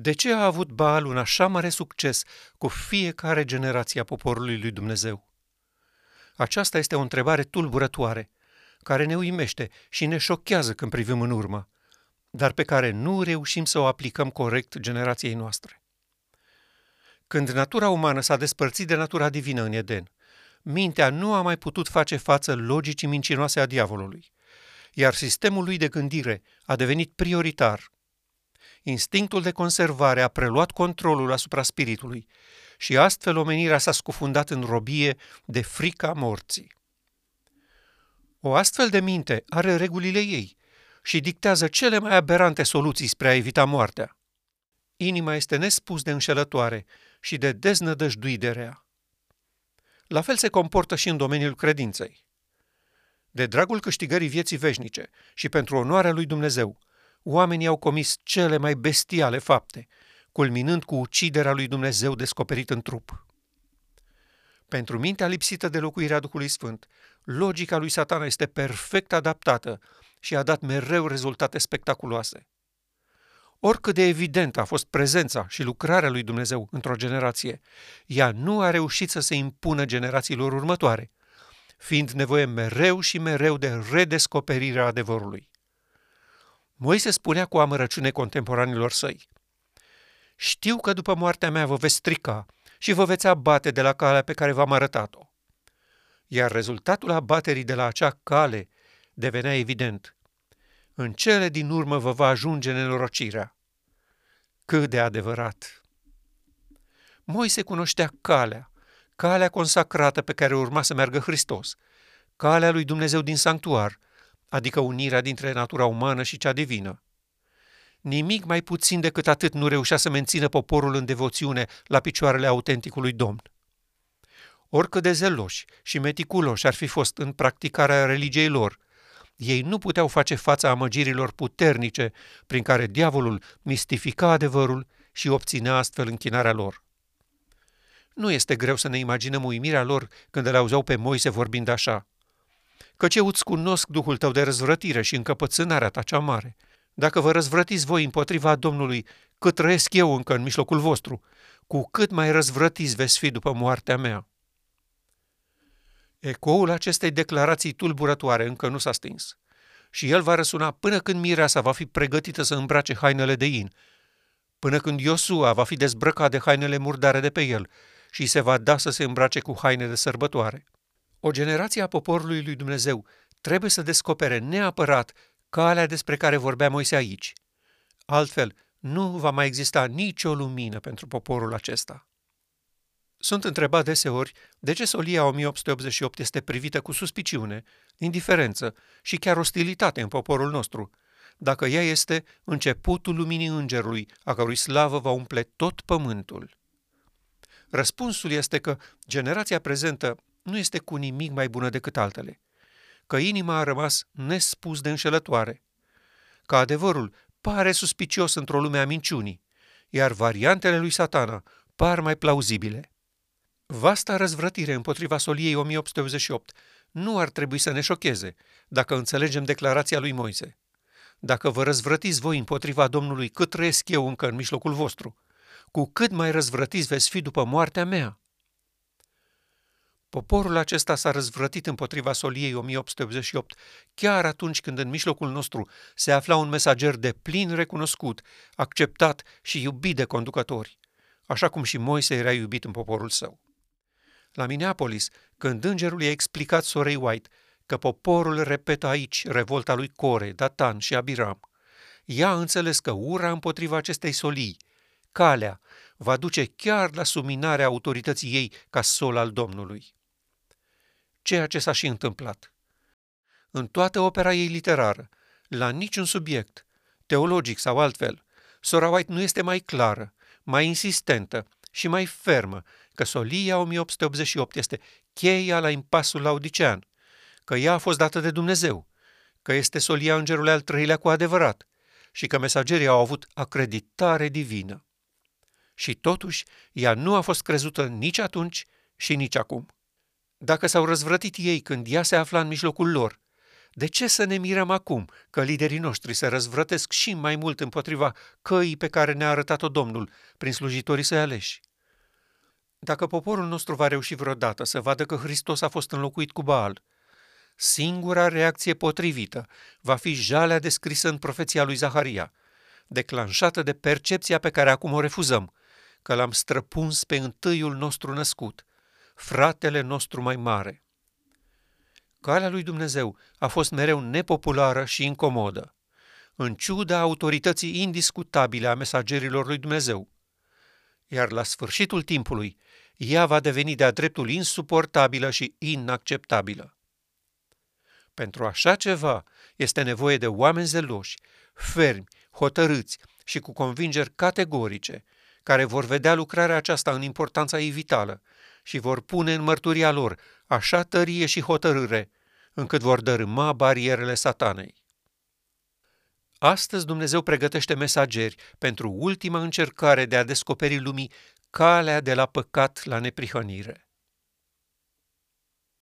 De ce a avut Baal un așa mare succes cu fiecare generație a poporului lui Dumnezeu? Aceasta este o întrebare tulburătoare, care ne uimește și ne șochează când privim în urmă, dar pe care nu reușim să o aplicăm corect generației noastre. Când natura umană s-a despărțit de natura divină în Eden, mintea nu a mai putut face față logicii mincinoase a diavolului, iar sistemul lui de gândire a devenit prioritar. Instinctul de conservare a preluat controlul asupra spiritului și astfel omenirea s-a scufundat în robie de frica morții. O astfel de minte are regulile ei și dictează cele mai aberante soluții spre a evita moartea. Inima este nespus de înșelătoare și de deznădăjduit rea. La fel se comportă și în domeniul credinței. De dragul câștigării vieții veșnice și pentru onoarea lui Dumnezeu, oamenii au comis cele mai bestiale fapte, culminând cu uciderea lui Dumnezeu descoperit în trup. Pentru mintea lipsită de locuirea Duhului Sfânt, logica lui satana este perfect adaptată și a dat mereu rezultate spectaculoase. Oricât de evident a fost prezența și lucrarea lui Dumnezeu într-o generație, ea nu a reușit să se impună generațiilor următoare, fiind nevoie mereu și mereu de redescoperirea adevărului. Moise spunea cu amărăciune contemporanilor săi, Știu că după moartea mea vă veți strica și vă veți abate de la calea pe care v-am arătat-o. Iar rezultatul abaterii de la acea cale devenea evident. În cele din urmă vă va ajunge nenorocirea. Cât de adevărat! Moise cunoștea calea, calea consacrată pe care urma să meargă Hristos, calea lui Dumnezeu din sanctuar, adică unirea dintre natura umană și cea divină. Nimic mai puțin decât atât nu reușea să mențină poporul în devoțiune la picioarele autenticului Domn. Oricât de zeloși și meticuloși ar fi fost în practicarea religiei lor, ei nu puteau face fața amăgirilor puternice prin care diavolul mistifica adevărul și obținea astfel închinarea lor. Nu este greu să ne imaginăm uimirea lor când îl auzeau pe Moise vorbind așa. Căci eu îți cunosc Duhul tău de răzvrătire și încăpățânarea ta cea mare. Dacă vă răzvrătiți voi împotriva Domnului, cât trăiesc eu încă în mijlocul vostru, cu cât mai răzvrătiți veți fi după moartea mea. Ecoul acestei declarații tulburătoare încă nu s-a stins și el va răsuna până când mireasa va fi pregătită să îmbrace hainele de in, până când Iosua va fi dezbrăcat de hainele murdare de pe el și se va da să se îmbrace cu haine de sărbătoare. O generație a poporului lui Dumnezeu trebuie să descopere neapărat calea despre care vorbea Moise aici. Altfel, nu va mai exista nicio lumină pentru poporul acesta. Sunt întrebat deseori de ce solia 1888 este privită cu suspiciune, indiferență și chiar ostilitate în poporul nostru, dacă ea este începutul luminii îngerului, a cărui slavă va umple tot pământul. Răspunsul este că generația prezentă nu este cu nimic mai bună decât altele, că inima a rămas nespus de înșelătoare, că adevărul pare suspicios într-o lume a minciunii, iar variantele lui satana par mai plauzibile. Vasta răzvrătire împotriva soliei 1888 nu ar trebui să ne șocheze dacă înțelegem declarația lui Moise. Dacă vă răzvrătiți voi împotriva Domnului cât trăiesc eu încă în mijlocul vostru, cu cât mai răzvrătiți veți fi după moartea mea. Poporul acesta s-a răzvrătit împotriva soliei 1888, chiar atunci când în mijlocul nostru se afla un mesager de plin recunoscut, acceptat și iubit de conducători, așa cum și Moise era iubit în poporul său. La Minneapolis, când îngerul i-a explicat sorei White că poporul repetă aici revolta lui Core, Datan și Abiram, ea a înțeles că ura împotriva acestei solii, calea, va duce chiar la suminarea autorității ei ca sol al Domnului. Ceea ce s-a și întâmplat. În toată opera ei literară, la niciun subiect, teologic sau altfel, sora White nu este mai clară, mai insistentă și mai fermă că solia 1888 este cheia la impasul laudicean, că ea a fost dată de Dumnezeu, că este solia îngerului al treilea cu adevărat și că mesagerii au avut acreditare divină. Și totuși, ea nu a fost crezută nici atunci și nici acum. Dacă s-au răzvrătit ei când ea se afla în mijlocul lor, De ce să ne mirăm acum că liderii noștri se răzvrătesc și mai mult împotriva căii pe care ne-a arătat-o Domnul prin slujitorii săi aleși? Dacă poporul nostru va reuși vreodată să vadă că Hristos a fost înlocuit cu Baal, singura reacție potrivită va fi jalea descrisă în profeția lui Zaharia, declanșată de percepția pe care acum o refuzăm, că l-am străpuns pe întâiul nostru născut, fratele nostru mai mare. Calea lui Dumnezeu a fost mereu nepopulară și incomodă, în ciuda autorității indiscutabile a mesagerilor lui Dumnezeu. Iar la sfârșitul timpului, ea va deveni de-a dreptul insuportabilă și inacceptabilă. Pentru așa ceva este nevoie de oameni zeloși, fermi, hotărâți și cu convingeri categorice, care vor vedea lucrarea aceasta în importanța ei vitală și vor pune în mărturia lor așa tărie și hotărâre, încât vor dărâma barierele satanei. Astăzi Dumnezeu pregătește mesageri pentru ultima încercare de a descoperi lumii calea de la păcat la neprihănire.